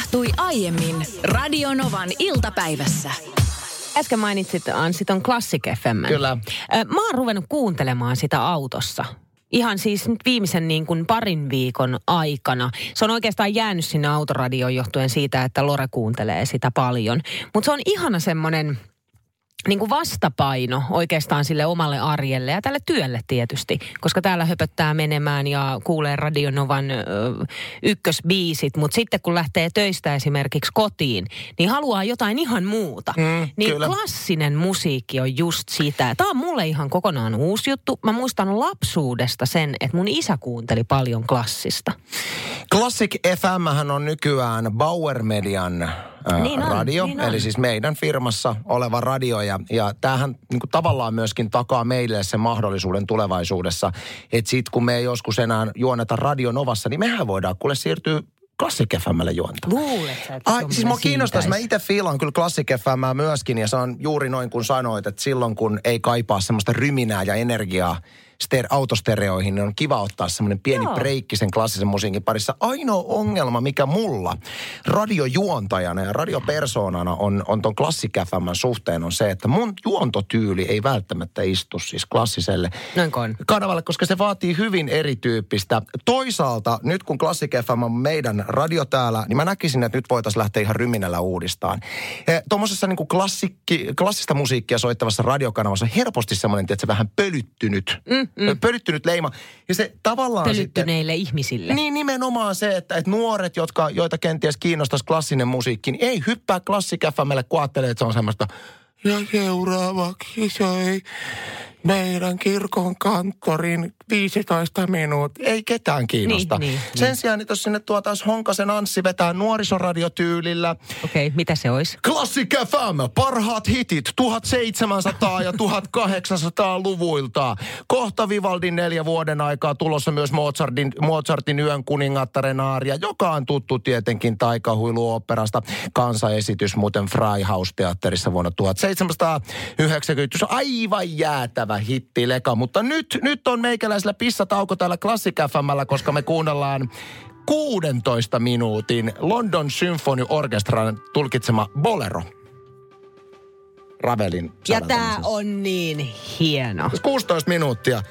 tapahtui aiemmin Radionovan iltapäivässä. Äsken mainitsit Anssi ton Classic FM. Kyllä. Mä oon ruvennut kuuntelemaan sitä autossa. Ihan siis nyt viimeisen niin kuin parin viikon aikana. Se on oikeastaan jäänyt sinne autoradioon johtuen siitä, että Lore kuuntelee sitä paljon. Mutta se on ihana semmoinen niin kuin vastapaino oikeastaan sille omalle arjelle ja tälle työlle tietysti, koska täällä höpöttää menemään ja kuulee Radionovan ö, ykkösbiisit, mutta sitten kun lähtee töistä esimerkiksi kotiin, niin haluaa jotain ihan muuta. Mm, niin kyllä. klassinen musiikki on just sitä. Tämä on mulle ihan kokonaan uusi juttu. Mä muistan lapsuudesta sen, että mun isä kuunteli paljon klassista. Classic FM on nykyään Bauer Median ää, Niin on, radio, niin on. eli siis meidän firmassa oleva radio. Ja, ja tämähän niin kuin tavallaan myöskin takaa meille sen mahdollisuuden tulevaisuudessa, että sit kun me ei joskus enää juoneta Radio Novassa, niin mehän voidaan kuule siirtyä Classic FMlle juontamaan. Luulet sä, että Ai, siis mua kiinnostaisi. Mä itse fiilaan kyllä Classic FMää myöskin ja se on juuri noin kuin sanoit, että silloin kun ei kaipaa semmoista ryminää ja energiaa ster- autostereoihin, niin on kiva ottaa semmoinen pieni Joo. breikki sen klassisen musiikin parissa. Ainoa ongelma, mikä mulla radiojuontajana ja radiopersoonana on, on ton Classic FMn suhteen on se, että mun juontotyyli ei välttämättä istu siis klassiselle Noinko on? kanavalle, koska se vaatii hyvin erityyppistä. Toisaalta nyt kun Classic FM on meidän radio täällä, niin mä näkisin, että nyt voitaisiin lähteä ihan ryminällä uudistaan. Tuommoisessa niin klassikki, klassista musiikkia soittavassa radiokanavassa on helposti semmoinen, että se vähän pölyttynyt, mm, mm. pölyttynyt leima. Ja se tavallaan sitten... Pölyttyneille ihmisille. Niin nimenomaan se, että, että nuoret, jotka, joita kenties kiinnostaisi klassinen musiikki, niin ei hyppää Classic FMlle, kun ajattelee, että se on semmoista ja seuraavaksi soi meidän kirkon kanttorin 15 minuuttia. Ei ketään kiinnosta. Niin, niin, Sen niin. sijaan, että jos sinne tuotaisiin Honkasen Anssi vetää nuorisoradiotyylillä. Okei, okay, mitä se olisi? Classic FM, parhaat hitit 1700 ja 1800-luvuilta. Kohta Vivaldin neljä vuoden aikaa tulossa myös Mozartin, Mozartin yön kuningattaren aaria, joka on tuttu tietenkin taikahuiluoperasta. Kansaesitys muuten Freihaus-teatterissa vuonna 1790. Se on aivan jäätävä hitti leka, mutta nyt, nyt on meikäläisellä pissatauko täällä Classic FMllä, koska me kuunnellaan 16 minuutin London Symphony Orchestran tulkitsema Bolero. Ravelin Ja tämä on niin hieno. 16 minuuttia.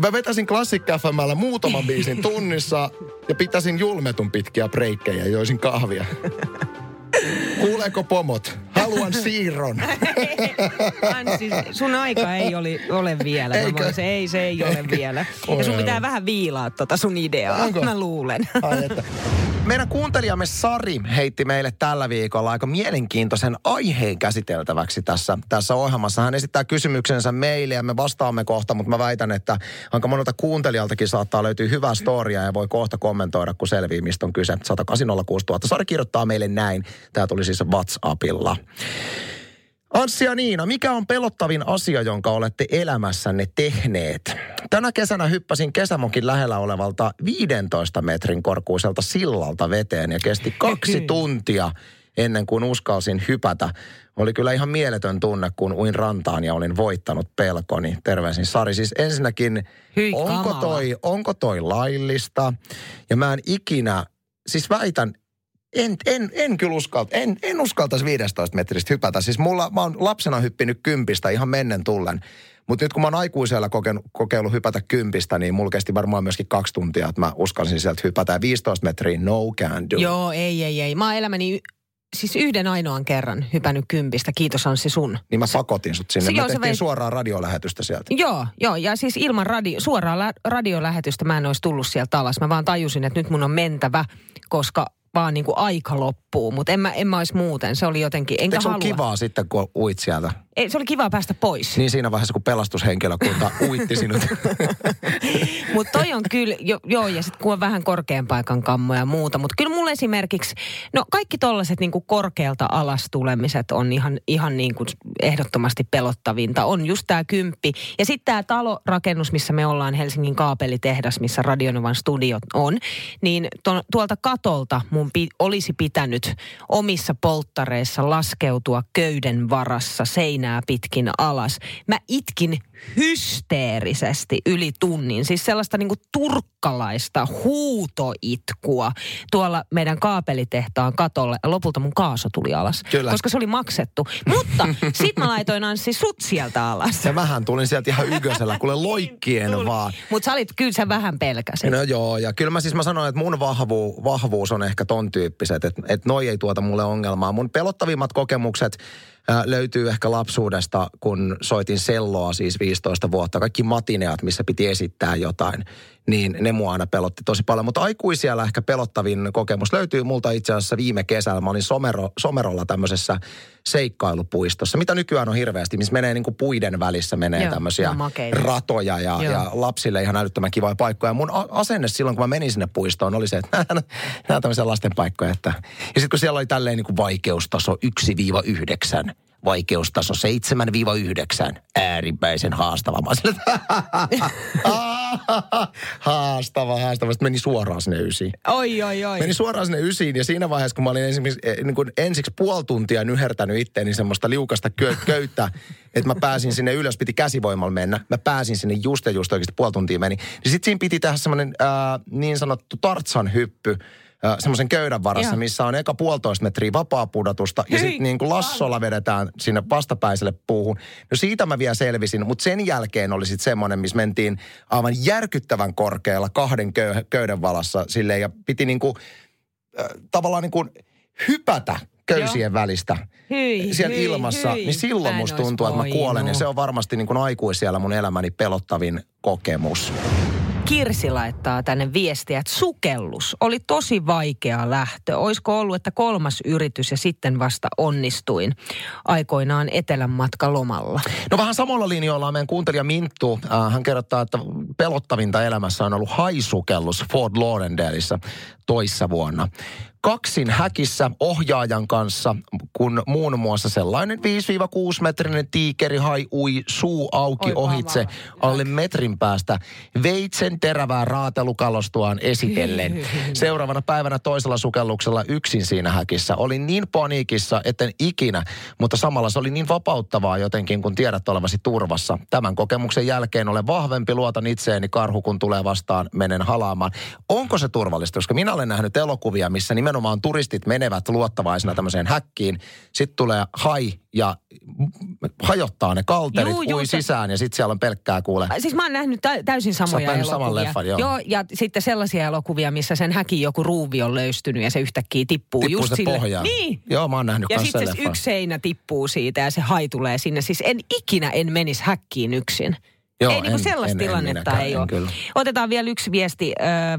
Mä vetäisin Classic FMllä muutaman biisin tunnissa ja pitäisin julmetun pitkiä breikkejä ja joisin kahvia. Kuuleeko pomot? Haluan siirron. Anssi, sun aika ei oli, ole vielä. Eikö? voin, se ei, se ei ole Eikö? vielä. Oi, Ja sun pitää oi. vähän viilaa tota sun ideaa. Onko? Mä luulen. Ai että. Meidän kuuntelijamme Sari heitti meille tällä viikolla aika mielenkiintoisen aiheen käsiteltäväksi tässä, tässä ohjelmassa. Hän esittää kysymyksensä meille ja me vastaamme kohta, mutta mä väitän, että aika monelta kuuntelijaltakin saattaa löytyä hyvää storia ja voi kohta kommentoida, kun selvii, mistä on kyse. 10806 000. Sari kirjoittaa meille näin. Tämä tuli siis WhatsAppilla. Anssi ja Niina, mikä on pelottavin asia, jonka olette elämässänne tehneet? Tänä kesänä hyppäsin kesämokin lähellä olevalta 15 metrin korkuiselta sillalta veteen ja kesti kaksi tuntia ennen kuin uskalsin hypätä. Oli kyllä ihan mieletön tunne, kun uin rantaan ja olin voittanut pelkoni. Terveisin Sari. Siis ensinnäkin, Hyi, onko kamala. toi, onko toi laillista? Ja mä en ikinä, siis väitän, en, en, en kyllä uskalta, en, en uskaltaisi 15 metristä hypätä. Siis mulla, mä oon lapsena hyppinyt kympistä ihan mennen tullen. Mutta nyt kun mä oon aikuisella kokenut, kokeillut hypätä kympistä, niin mulla kesti varmaan myöskin kaksi tuntia, että mä uskalsin sieltä hypätä. Ja 15 metriä no can do. Joo, ei, ei, ei. Mä oon elämäni siis yhden ainoan kerran hypännyt kympistä. Kiitos Anssi sun. Niin mä pakotin sut sinne. Se- Me joo, se tehtiin vei- suoraa radiolähetystä sieltä. Joo, joo, ja siis ilman radio, suoraa lä- radiolähetystä mä en olisi tullut sieltä alas. Mä vaan tajusin, että nyt mun on mentävä, koska vaan niin kuin aika loppuu. Mutta en mä, en mä olisi muuten. Se oli jotenkin, enkä Eikö se halua. kivaa sitten, kun uit sieltä? Ei, se oli kiva päästä pois. Niin siinä vaiheessa, kun pelastushenkilökunta uitti sinut. Mutta toi on kyllä, jo, joo, ja sitten kun on vähän korkean paikan kammoja ja muuta. Mutta kyllä mulle esimerkiksi, no kaikki tollaiset niinku korkealta alas tulemiset on ihan, ihan niinku ehdottomasti pelottavinta. On just tämä kymppi. Ja sitten tämä talorakennus, missä me ollaan, Helsingin kaapelitehdas, missä Radionovan studiot on, niin to, tuolta katolta mun pi, olisi pitänyt omissa polttareissa laskeutua köyden varassa seinää pitkin alas. Mä itkin hysteerisesti yli tunnin. Siis sellaista niinku turkkalaista huutoitkua tuolla meidän kaapelitehtaan katolle. Ja lopulta mun kaaso tuli alas, Kyllä. koska se oli maksettu. Mutta sit mä laitoin Anssi sut sieltä alas. Ja vähän tulin sieltä ihan ykösellä, kuule loikkien vaan. Mutta sä olit, kyllä sä vähän pelkäsit. No joo, ja kyllä mä siis mä sanoin, että mun vahvu, vahvuus on ehkä ton tyyppiset, että, että noi ei tuota mulle ongelmaa. Mun pelottavimmat kokemukset löytyy ehkä lapsuudesta, kun soitin selloa siis 15 vuotta. Kaikki matineat, missä piti esittää jotain, niin ne mua aina pelotti tosi paljon. Mutta aikuisiellä ehkä pelottavin kokemus löytyy multa itse asiassa viime kesällä. Mä olin Somero, Somerolla tämmöisessä seikkailupuistossa, mitä nykyään on hirveästi, missä menee niin kuin puiden välissä menee Joo, tämmöisiä ratoja ja, Joo. ja lapsille ihan älyttömän kivoja paikkoja. Mun asenne silloin, kun mä menin sinne puistoon, oli se, että nämä, nämä on tämmöisiä lasten paikkoja. Että... Ja sitten kun siellä oli tälleen niin kuin vaikeustaso 1-9, vaikeustaso 7-9, äärimmäisen haastava. Mä sillä, haastava, haastava. Sitten meni suoraan sinne ysiin. Oi, oi, oi. Meni suoraan sinne ysiin ja siinä vaiheessa, kun mä olin esimerkiksi eh, niin kuin ensiksi puoli tuntia nyhertänyt itteeni semmoista liukasta kö- köyttä, että mä pääsin sinne ylös, piti käsivoimalla mennä. Mä pääsin sinne just ja just oikeasti puoli tuntia meni. Niin sitten siinä piti tehdä semmoinen äh, niin sanottu tartsan hyppy, semmoisen köydän varassa, Joo. missä on eka puolitoista metriä vapaa pudotusta ja sitten niin kuin lassolla vedetään sinne vastapäiselle puuhun. No siitä mä vielä selvisin, mutta sen jälkeen oli sitten semmoinen, missä mentiin aivan järkyttävän korkealla kahden köy- köyden valassa silleen ja piti niin kuin, äh, tavallaan niin kuin hypätä köysien välistä Hyi, siellä hyi, ilmassa, hyi. niin silloin musta tuntuu, että mä kuolen. Ja se on varmasti niin kuin aikuisiellä mun elämäni pelottavin kokemus. Kirsi laittaa tänne viestiä, että sukellus oli tosi vaikea lähtö. Olisiko ollut, että kolmas yritys ja sitten vasta onnistuin aikoinaan etelän matka lomalla. No vähän samalla linjoilla on meidän kuuntelija Minttu. Äh, hän kerrottaa, että pelottavinta elämässä on ollut haisukellus Fort Lauderdaleissa toissa vuonna. Kaksin häkissä ohjaajan kanssa, kun muun muassa sellainen 5-6 metrinen tiikeri hai ui suu auki Oi ohitse pala. alle metrin päästä veitsen terävää raatelukalostuaan esitellen. Seuraavana päivänä toisella sukelluksella yksin siinä häkissä. Olin niin paniikissa, etten ikinä, mutta samalla se oli niin vapauttavaa jotenkin, kun tiedät olevasi turvassa. Tämän kokemuksen jälkeen olen vahvempi, luotan itseeni, karhu kun tulee vastaan, menen halaamaan. Onko se turvallista? Koska minä olen nähnyt elokuvia, missä nimenomaan turistit menevät luottavaisina tämmöiseen häkkiin. Sitten tulee hai ja hajottaa ne kalterit, Juu, juu, ui se- sisään ja sitten siellä on pelkkää kuule. Siis mä oon nähnyt tä- täysin samoja nähnyt saman elokuvia. leffan, joo. joo. ja sitten sellaisia elokuvia, missä sen häkin joku ruuvi on löystynyt ja se yhtäkkiä tippuu, Tippuu just se sille. pohjaan. Niin. Joo, mä oon nähnyt Ja sitten se yksi seinä tippuu siitä ja se hai tulee sinne. Siis en ikinä en menisi häkkiin yksin. Joo, ei niinku en- sellaista en- en tilannetta minäkään, ei en ole. kyllä. Otetaan vielä yksi viesti. Öö,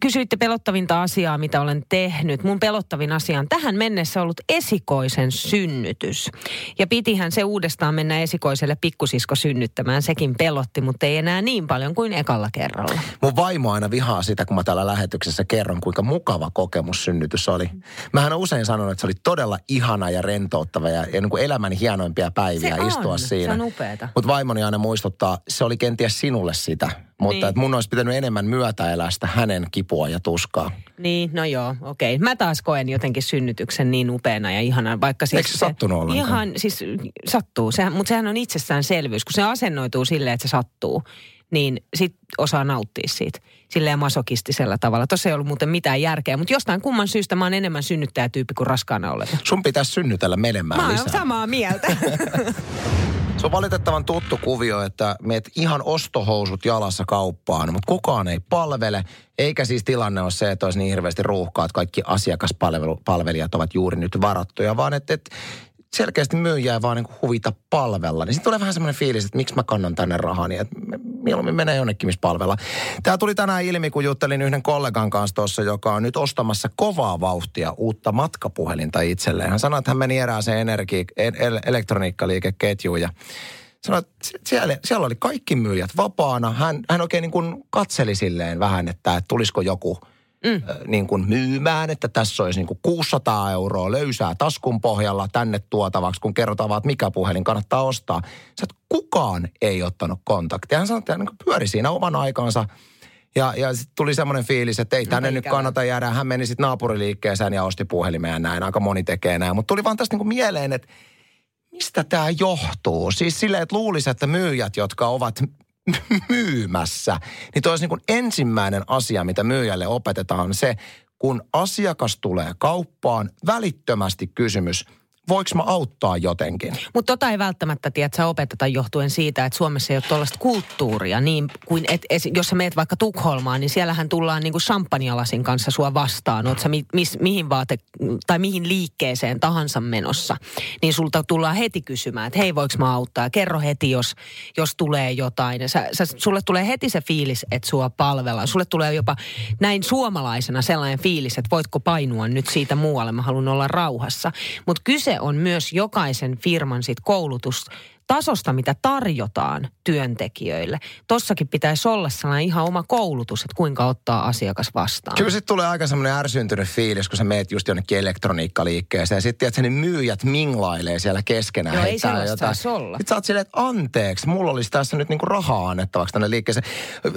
kysyitte pelottavinta asiaa, mitä olen tehnyt. Mun pelottavin asia on tähän mennessä ollut esikoisen synnytys. Ja pitihän se uudestaan mennä esikoiselle pikkusisko synnyttämään. Sekin pelotti, mutta ei enää niin paljon kuin ekalla kerralla. Mun vaimo aina vihaa sitä, kun mä täällä lähetyksessä kerron, kuinka mukava kokemus synnytys oli. Mähän olen usein sanonut, että se oli todella ihana ja rentouttava ja, ja niin kuin elämäni hienoimpia päiviä Se on. istua Se siinä. on upeeta. Mutta vaimoni aina muistuttaa, se oli kenties sinulle sitä. Mutta Niin. että mun olisi pitänyt enemmän myötä elää sitä hänen kipua ja tuskaa. Niin, no joo, okei. Mä taas koen jotenkin synnytyksen niin upeana ja ihanana, vaikka siis... Eikö se sattunut ollenkaan? Ihan, siis sattuu, sehän, mutta sehän on itsestäänselvyys. Kun se asennoituu silleen, että se sattuu, niin sit osaa nauttia siitä. Silleen masokistisella tavalla. Tuossa ei ollut muuten mitään järkeä, mutta jostain kumman syystä mä oon enemmän synnyttäjätyyppi kuin raskaana oleva. Sun pitäisi synnytellä menemään Mä lisää. samaa mieltä. Se on valitettavan tuttu kuvio, että meet ihan ostohousut jalassa kauppaan, mutta kukaan ei palvele. Eikä siis tilanne ole se, että olisi niin hirveästi ruuhkaa, että kaikki asiakaspalvelijat ovat juuri nyt varattuja, vaan että, että selkeästi myyjää vaan niin huvita palvella. Niin sitten tulee vähän semmoinen fiilis, että miksi mä kannan tänne rahani, että mieluummin menee jonnekin, missä palvella. Tämä tuli tänään ilmi, kun juttelin yhden kollegan kanssa tuossa, joka on nyt ostamassa kovaa vauhtia uutta matkapuhelinta itselleen. Hän sanoi, että hän meni erääseen energi- el- elektroniikkaliikeketjuun ja sanoi, että siellä, siellä oli kaikki myyjät vapaana. Hän, hän oikein niin kuin katseli silleen vähän, että, että tulisiko joku mm. niin kuin myymään, että tässä olisi niin kuin 600 euroa löysää taskun pohjalla tänne tuotavaksi, kun kerrotaan vaan, että mikä puhelin kannattaa ostaa. Sä, että kukaan ei ottanut kontaktia. Hän sanoi, että hän niin pyöri siinä oman aikansa. Ja, ja sitten tuli semmoinen fiilis, että ei tänne No, nyt kannata jäädä. Hän meni sitten naapuriliikkeeseen ja osti puhelimeen ja näin. Aika moni tekee näin. Mutta tuli vaan tästä niin kuin mieleen, että mistä tämä johtuu? Siis silleen, että luulisi, että myyjät, jotka ovat myymässä, niin toi olisi niin kuin ensimmäinen asia, mitä myyjälle opetetaan, on se, kun asiakas tulee kauppaan, välittömästi kysymys – voiko mä auttaa jotenkin? Mutta tota ei välttämättä, tiedä, opeteta johtuen siitä, että Suomessa ei ole tuollaista kulttuuria. Niin kuin, et, et, jos sä meet vaikka Tukholmaan, niin siellähän tullaan niin kuin champagnelasin kanssa sua vastaan. Oot sä mi, mis, mihin vaate, tai mihin liikkeeseen tahansa menossa. Niin sulta tullaan heti kysymään, että hei voiko mä auttaa. Kerro heti, jos, jos tulee jotain. Sä, sä, sulle tulee heti se fiilis, että sua palvellaan. Sulle tulee jopa näin suomalaisena sellainen fiilis, että voitko painua nyt siitä muualle. Mä haluan olla rauhassa. Mutta kyse on myös jokaisen firman sit koulutus tasosta, mitä tarjotaan työntekijöille. Tossakin pitäisi olla sellainen ihan oma koulutus, että kuinka ottaa asiakas vastaan. Kyllä sitten tulee aika semmoinen ärsyntynyt fiilis, kun sä meet just jonnekin elektroniikkaliikkeeseen ja sitten että ne myyjät minglailee siellä keskenään. Joo, ei sellaista olla. Sitten sä oot silleen, että anteeksi, mulla olisi tässä nyt niinku rahaa annettavaksi tänne liikkeeseen.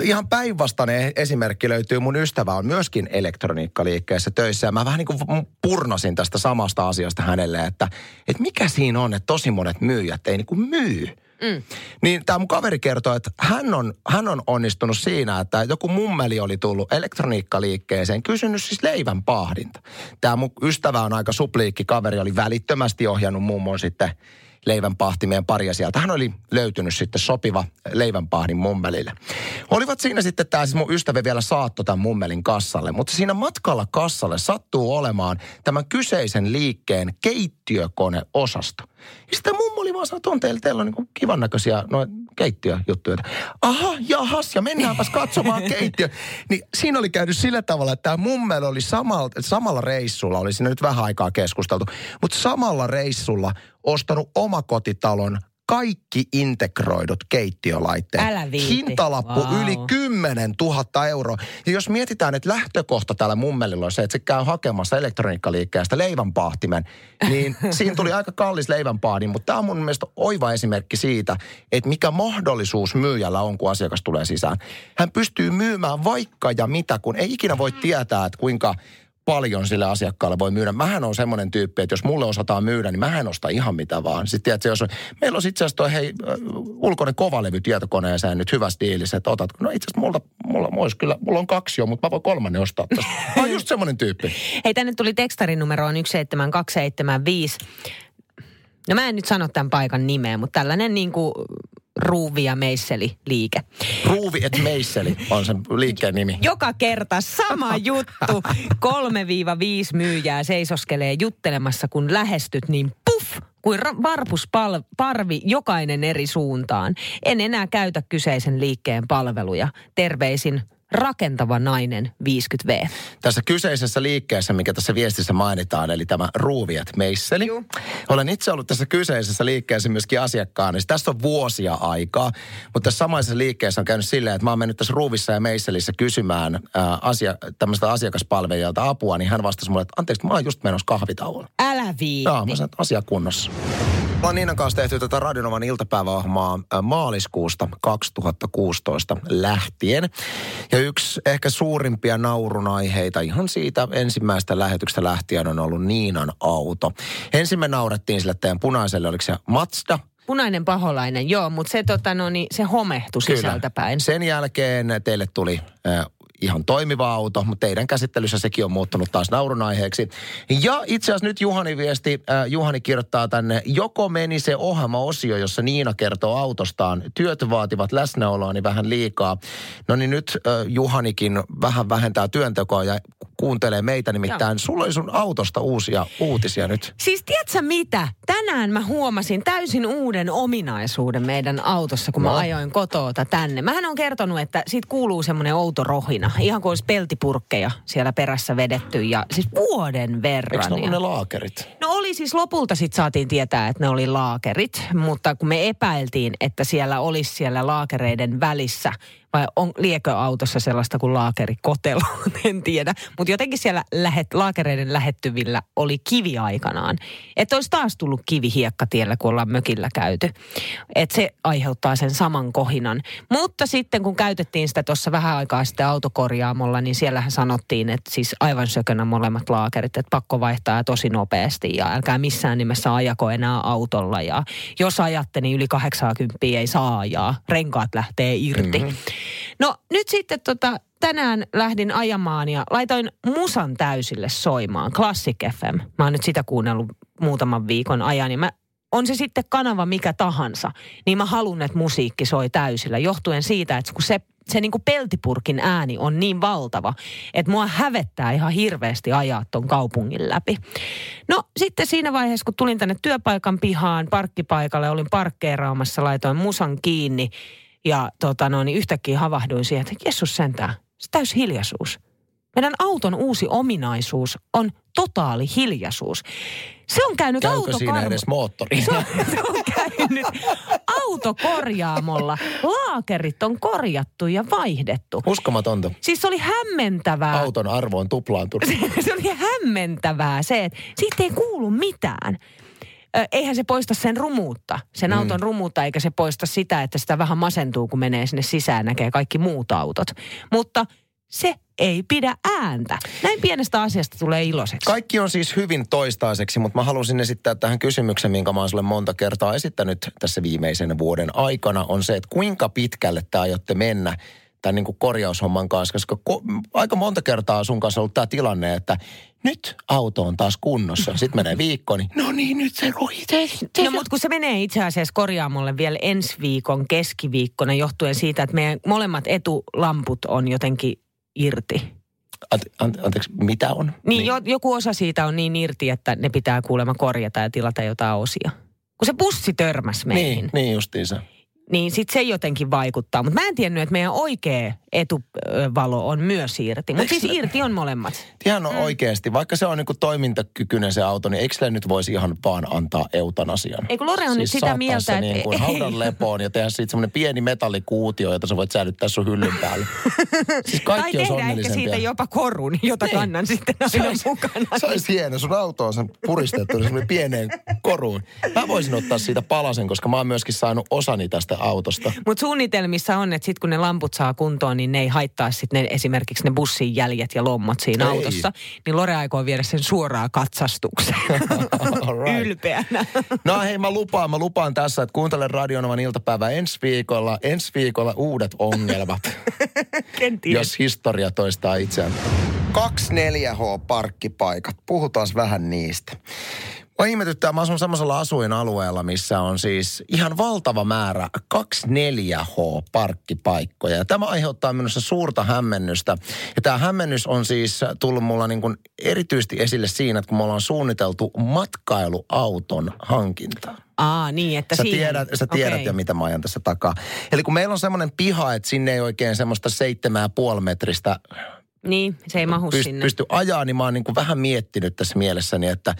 Ihan päinvastainen esimerkki löytyy. Mun ystävä on myöskin elektroniikkaliikkeessä töissä ja mä vähän niin kuin purnasin tästä samasta asiasta hänelle, että, että mikä siinä on, että tosi monet myyjät ei niin kuin myy myy. Mm. Niin tämä mun kaveri kertoo, että hän on, hän on onnistunut siinä, että joku mummeli oli tullut elektroniikkaliikkeeseen, kysynyt siis leivän pahdinta. Tämä mun ystävä on aika supliikki kaveri, oli välittömästi ohjannut mummon sitten leivänpahtimien paria sieltä. Hän oli löytynyt sitten sopiva leivänpahdin mummelille. Olivat siinä sitten tämä siis mun ystävä vielä saatto tämän mummelin kassalle, mutta siinä matkalla kassalle sattuu olemaan tämän kyseisen liikkeen keittiökoneosasto. Ja sitten mummo oli vaan sanonut, on teillä, teillä on niin kivan näköisiä noin keittiöjuttuja. Aha, jahas, ja mennäänpäs katsomaan keittiö. Niin siinä oli käynyt sillä tavalla, että tämä mummel oli samalla, samalla reissulla, oli siinä nyt vähän aikaa keskusteltu, mutta samalla reissulla ostanut omakotitalon kaikki integroidut keittiölaitteet. Älä viitti. Hintalappu wow. yli 10 000 euroa. Ja jos mietitään, että lähtökohta täällä mummelilla on se, että se käy hakemassa elektroniikkaliikkeestä leivänpahtimen, niin siinä tuli aika kallis leivänpahdi, mutta tämä on mun mielestä oiva esimerkki siitä, että mikä mahdollisuus myyjällä on, kun asiakas tulee sisään. Hän pystyy myymään vaikka ja mitä, kun ei ikinä voi tietää, että kuinka paljon sille asiakkaalle voi myydä. Mähän on semmoinen tyyppi, että jos mulle osataan myydä, niin mähän osta ihan mitä vaan. Sitten tiedätkö, jos on, meillä on itse asiassa toi hei, ulkoinen kovalevy tietokoneeseen nyt hyvä stiilissä, että otat. No itse asiassa mulla, mulla, mulla, kyllä, mulla on kaksi jo, mutta mä voin kolmannen ostaa tästä. Mä just semmoinen tyyppi. Hei, tänne tuli tekstarin numeroon 17275. No mä en nyt sano tämän paikan nimeä, mutta tällainen niin kuin Ruuvi ja Meisseli liike. Ruuvi et Meisseli on sen liikkeen nimi. Joka kerta sama juttu. 3-5 myyjää seisoskelee juttelemassa, kun lähestyt, niin puff, kuin varpusparvi jokainen eri suuntaan. En enää käytä kyseisen liikkeen palveluja. Terveisin rakentava nainen 50V. Tässä kyseisessä liikkeessä, mikä tässä viestissä mainitaan, eli tämä Ruuviat Meisseli. Juh. Olen itse ollut tässä kyseisessä liikkeessä myöskin asiakkaana. Siis tästä on vuosia aikaa, mutta tässä samaisessa liikkeessä on käynyt silleen, että mä oon mennyt tässä Ruuvissa ja Meisselissä kysymään ää, asia, tämmöistä asiakaspalvelijalta apua, niin hän vastasi mulle, että anteeksi, mä oon just menossa kahvitauolla. Älä viitti. Joo, mä sanoin, että asia kunnossa. Ollaan Niinan kanssa tehty tätä Radionovan iltapäiväohjelmaa maaliskuusta 2016 lähtien. Ja yksi ehkä suurimpia naurun aiheita ihan siitä ensimmäistä lähetyksestä lähtien on ollut Niinan auto. Ensin me naurettiin sille teidän punaiselle, oliko se Mazda? Punainen paholainen, joo, mutta se, tota, no, niin, se homehtui sisältäpäin. Sen jälkeen teille tuli äh, ihan toimiva auto, mutta teidän käsittelyssä sekin on muuttunut taas naurun aiheeksi. Ja itse asiassa nyt Juhani viesti, äh, Juhani kirjoittaa tänne, joko meni se ohjelma-osio, jossa Niina kertoo autostaan, työt vaativat läsnäoloani vähän liikaa. No niin nyt äh, Juhanikin vähän vähentää työntekoa ja kuuntelee meitä nimittäin. Joo. Sulla oli sun autosta uusia uutisia nyt. Siis tiedätkö mitä? Tänään mä huomasin täysin uuden ominaisuuden meidän autossa, kun no. mä ajoin kotoota tänne. Mähän on kertonut, että siitä kuuluu semmoinen outo rohina. Ihan kuin olisi peltipurkkeja siellä perässä vedetty ja siis vuoden verran. Eikö ne ollut ne laakerit? No oli siis lopulta sitten saatiin tietää, että ne oli laakerit, mutta kun me epäiltiin, että siellä olisi siellä laakereiden välissä vai on, liekö autossa sellaista kuin laakerikotelo, en tiedä. Mutta jotenkin siellä lähet, laakereiden lähettyvillä oli kivi aikanaan. Että olisi taas tullut kivi hiekkatiellä, kun ollaan mökillä käyty. Että se aiheuttaa sen saman kohinan. Mutta sitten kun käytettiin sitä tuossa vähän aikaa sitten autokorjaamolla, niin siellähän sanottiin, että siis aivan sökönä molemmat laakerit, että pakko vaihtaa tosi nopeasti ja älkää missään nimessä ajako enää autolla. Ja jos ajatte, niin yli 80 ei saa ajaa. Renkaat lähtee irti. Mm-hmm. No nyt sitten tota, tänään lähdin ajamaan ja laitoin musan täysille soimaan. Classic FM. Mä oon nyt sitä kuunnellut muutaman viikon ajan ja mä on se sitten kanava mikä tahansa, niin mä haluan, että musiikki soi täysillä. Johtuen siitä, että kun se, se niin kuin peltipurkin ääni on niin valtava, että mua hävettää ihan hirveästi ajaa ton kaupungin läpi. No sitten siinä vaiheessa, kun tulin tänne työpaikan pihaan, parkkipaikalle, olin parkkeeraamassa, laitoin musan kiinni – ja tota no, niin yhtäkkiä havahduin siihen, että Jessus sentää, se täys hiljaisuus. Meidän auton uusi ominaisuus on totaali hiljaisuus. Se on käynyt Käykö siinä edes moottori? Se on, se on käynyt autokorjaamolla. Laakerit on korjattu ja vaihdettu. Uskomatonta. Siis se oli hämmentävää. Auton arvo on tuplaantunut. se oli hämmentävää se, että siitä ei kuulu mitään eihän se poista sen rumuutta, sen mm. auton rumuutta, eikä se poista sitä, että sitä vähän masentuu, kun menee sinne sisään, näkee kaikki muut autot. Mutta se ei pidä ääntä. Näin pienestä asiasta tulee iloiseksi. Kaikki on siis hyvin toistaiseksi, mutta mä halusin esittää tähän kysymyksen, minkä mä oon sulle monta kertaa esittänyt tässä viimeisen vuoden aikana, on se, että kuinka pitkälle te aiotte mennä tämän niin kuin korjaushomman kanssa, koska ko- aika monta kertaa sun kanssa on ollut tämä tilanne, että nyt auto on taas kunnossa. Sitten menee viikko, niin no niin, nyt se ruhitee. No mutta kun se menee itse asiassa korjaamolle vielä ensi viikon keskiviikkona johtuen siitä, että meidän molemmat etulamput on jotenkin irti. Ante, ante, anteeksi, mitä on? Niin, niin. Jo, joku osa siitä on niin irti, että ne pitää kuulemma korjata ja tilata jotain osia. Kun se bussi törmäs meihin. Niin, niin justiinsa niin sitten se jotenkin vaikuttaa. Mutta mä en tiennyt, että meidän oikea etuvalo on myös irti. Mutta siis irti on molemmat. Ihan mm. oikeasti. Vaikka se on niinku toimintakykyinen se auto, niin eikö nyt voisi ihan vaan antaa eutanasian? Ei kun Lore on siis nyt sitä mieltä, että... Niin kuin haudan lepoon ja tehdä siitä semmoinen pieni metallikuutio, jota sä voit säilyttää sun hyllyn päälle. siis kaikki tai tehdä ehkä siitä jopa korun, jota niin. kannan sitten aina se mukana. Se olisi hieno. Sun auto on sen puristettu semmoinen pieneen koruun. Mä voisin ottaa siitä palasen, koska mä oon myöskin saanut osani tästä autosta. Mutta suunnitelmissa on, että sitten kun ne lamput saa kuntoon, niin ne ei haittaa sitten esimerkiksi ne bussin jäljet ja lommot siinä ei. autossa. Niin Lore aikoo viedä sen suoraan katsastukseen. right. Ylpeänä. no hei, mä lupaan, mä lupaan tässä, että kuuntelen Radionovan iltapäivä ensi viikolla. Ensi viikolla uudet ongelmat. Kenties. Jos historia toistaa itseään. 24H-parkkipaikat. Puhutaan vähän niistä. Mä ihmetyttää, mä asun semmoisella asuinalueella, missä on siis ihan valtava määrä 24H-parkkipaikkoja. Ja tämä aiheuttaa minussa suurta hämmennystä. Ja tämä hämmennys on siis tullut mulla niin kuin erityisesti esille siinä, että kun me ollaan suunniteltu matkailuauton hankintaa. Aa, niin, että sä siihen. tiedät, sä tiedät okay. jo, mitä mä ajan tässä takaa. Eli kun meillä on semmoinen piha, että sinne ei oikein semmoista seitsemän ja puoli metristä niin, se ei mahu pyst, sinne. Pysty ajaa, niin mä oon niin kuin vähän miettinyt tässä mielessäni, että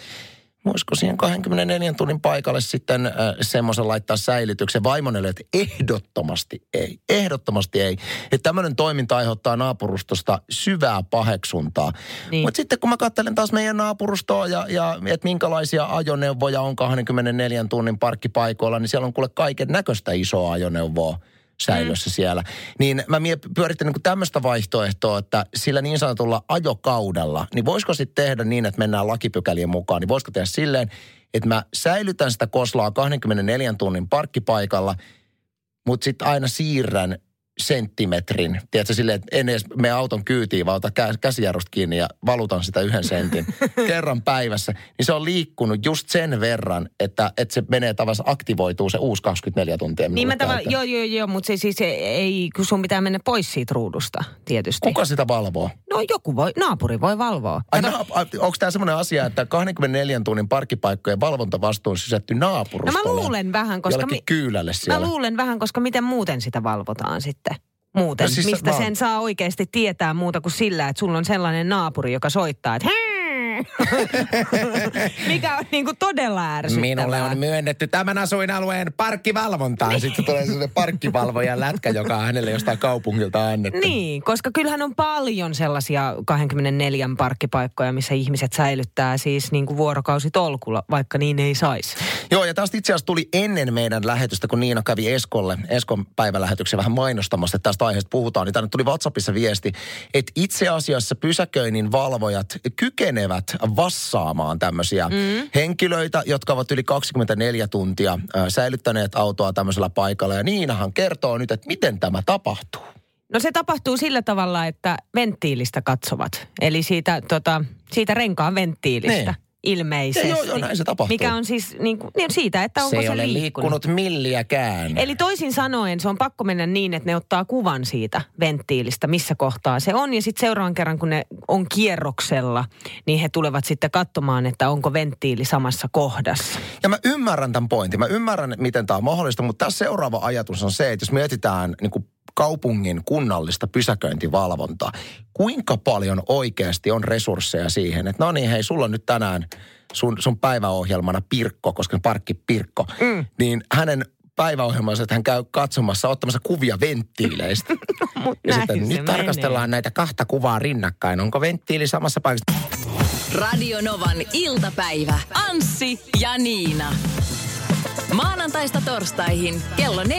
voisiko siihen 24 tunnin paikalle sitten äh, semmoisen laittaa säilytyksen vaimonelle, että ehdottomasti ei. Ehdottomasti ei. Että tämmöinen toiminta aiheuttaa naapurustosta syvää paheksuntaa. Niin. Mutta sitten kun mä katselen taas meidän naapurustoa ja, ja että minkälaisia ajoneuvoja on 24 tunnin parkkipaikoilla, niin siellä on kuule kaiken näköistä isoa ajoneuvoa säilössä mm. siellä. Niin mä pyöritin niin tämmöistä vaihtoehtoa, että sillä niin sanotulla ajokaudella, niin voisiko sitten tehdä niin, että mennään lakipykälien mukaan, niin voisiko tehdä silleen, että mä säilytän sitä koslaa 24 tunnin parkkipaikalla, mutta sitten aina siirrän senttimetrin. Tiedätkö, silleen, että en edes me auton kyytiin, vaan ota käsijarrusta kiinni ja valutan sitä yhden sentin kerran päivässä. Niin se on liikkunut just sen verran, että, että se menee tavallaan aktivoituu se uusi 24 tuntia. Niin mä tavallaan, joo, joo, joo, mutta se siis ei, kun sun pitää mennä pois siitä ruudusta tietysti. Kuka sitä valvoo? No joku voi, naapuri voi valvoa. Ai, na, onko tämä semmoinen asia, että 24 tunnin parkkipaikkojen valvontavastuu on sysätty naapurustolle? No mä luulen vähän, koska... Mi- kyylälle siellä. Mä luulen vähän, koska miten muuten sitä valvotaan sitten muuten. No siis Mistä mä... sen saa oikeasti tietää muuta kuin sillä, että sulla on sellainen naapuri, joka soittaa, että Mikä on niin kuin todella ärsyttävää. Minulle on myönnetty tämän asuinalueen parkkivalvontaa. Niin. Sitten tulee sellainen parkkivalvojan lätkä, joka on hänelle jostain kaupungilta annettu. Niin, koska kyllähän on paljon sellaisia 24 parkkipaikkoja, missä ihmiset säilyttää siis niin kuin vuorokausitolkulla, vaikka niin ei saisi. Joo, ja tästä itse asiassa tuli ennen meidän lähetystä, kun Niina kävi Eskolle, Eskon päivälähetyksen vähän mainostamassa, että tästä aiheesta puhutaan, niin tänne tuli WhatsAppissa viesti, että itse asiassa pysäköinnin valvojat kykenevät vassaamaan tämmöisiä mm. henkilöitä, jotka ovat yli 24 tuntia säilyttäneet autoa tämmöisellä paikalla. Ja Niinahan kertoo nyt, että miten tämä tapahtuu. No se tapahtuu sillä tavalla, että venttiilistä katsovat. Eli siitä, tota, siitä renkaan venttiilistä. Niin. Ilmeisesti. Joo, joo, näin se tapahtuu. Mikä on siis niin kuin, niin siitä, että onko se se, liikkunut. liikkunut milliäkään. Eli toisin sanoen se on pakko mennä niin, että ne ottaa kuvan siitä venttiilistä, missä kohtaa se on. Ja sitten seuraavan kerran, kun ne on kierroksella, niin he tulevat sitten katsomaan, että onko venttiili samassa kohdassa. Ja mä ymmärrän tämän pointin. Mä ymmärrän, miten tämä on mahdollista, mutta tässä seuraava ajatus on se, että jos mietitään niin kuin kaupungin kunnallista pysäköintivalvontaa, kuinka paljon oikeasti on resursseja siihen, että no niin, hei, sulla on nyt tänään sun, sun päiväohjelmana Pirkko, koska parkki Pirkko, mm. niin hänen päiväohjelmansa, että hän käy katsomassa, ottamassa kuvia venttiileistä. Mut ja näin sitten nyt menee. tarkastellaan näitä kahta kuvaa rinnakkain. Onko venttiili samassa paikassa? Radio Novan iltapäivä. Anssi ja Niina. Maanantaista torstaihin kello 14.18.